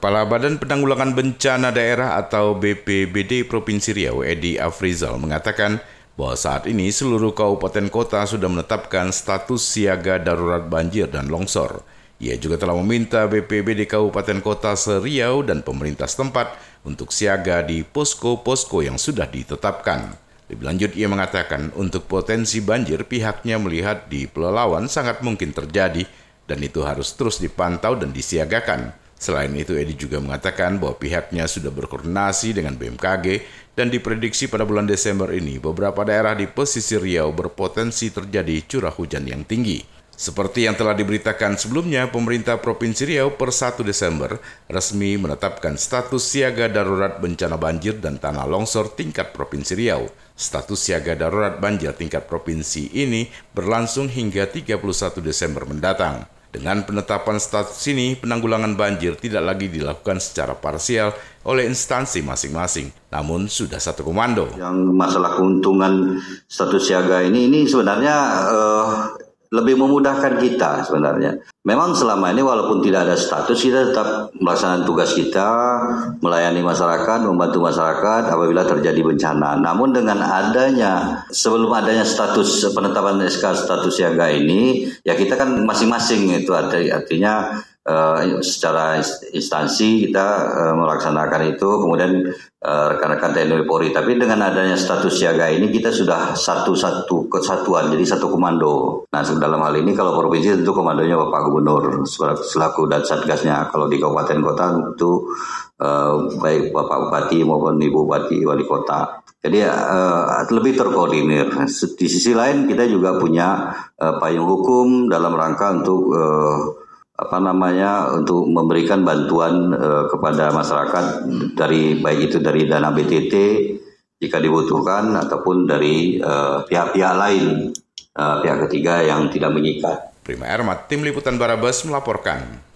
Kepala Badan Penanggulangan Bencana Daerah atau BPBD Provinsi Riau, Edi Afrizal, mengatakan bahwa saat ini seluruh kabupaten kota sudah menetapkan status siaga darurat banjir dan longsor. Ia juga telah meminta BPBD Kabupaten Kota Seriau dan pemerintah setempat untuk siaga di posko-posko yang sudah ditetapkan. Lebih lanjut ia mengatakan untuk potensi banjir pihaknya melihat di Pelelawan sangat mungkin terjadi dan itu harus terus dipantau dan disiagakan. Selain itu, Edi juga mengatakan bahwa pihaknya sudah berkoordinasi dengan BMKG dan diprediksi pada bulan Desember ini beberapa daerah di pesisir Riau berpotensi terjadi curah hujan yang tinggi. Seperti yang telah diberitakan sebelumnya, pemerintah Provinsi Riau per 1 Desember resmi menetapkan status siaga darurat bencana banjir dan tanah longsor tingkat Provinsi Riau. Status siaga darurat banjir tingkat provinsi ini berlangsung hingga 31 Desember mendatang. Dengan penetapan status ini, penanggulangan banjir tidak lagi dilakukan secara parsial oleh instansi masing-masing, namun sudah satu komando. Yang masalah keuntungan status siaga ini, ini sebenarnya uh, lebih memudahkan kita sebenarnya. Memang selama ini walaupun tidak ada status kita tetap melaksanakan tugas kita, melayani masyarakat, membantu masyarakat apabila terjadi bencana. Namun dengan adanya sebelum adanya status penetapan SK status siaga ini, ya kita kan masing-masing itu artinya uh, secara instansi kita uh, melaksanakan itu. Kemudian uh, rekan-rekan TNI Polri. Tapi dengan adanya status siaga ini kita sudah satu-satu kesatuan jadi satu komando. Nah dalam hal ini kalau provinsi tentu komandonya Bapak Gubernur selaku dan satgasnya. Kalau di kabupaten kota itu uh, baik Bapak Bupati maupun Ibu Bupati Wali Kota. Jadi uh, lebih terkoordinir. Di sisi lain kita juga punya uh, payung hukum dalam rangka untuk uh, apa namanya untuk memberikan bantuan uh, kepada masyarakat dari baik itu dari dana BTT jika dibutuhkan ataupun dari eh, pihak-pihak uh, lain uh, pihak ketiga yang tidak mengikat. Prima Ermat, Tim Liputan Barabas melaporkan.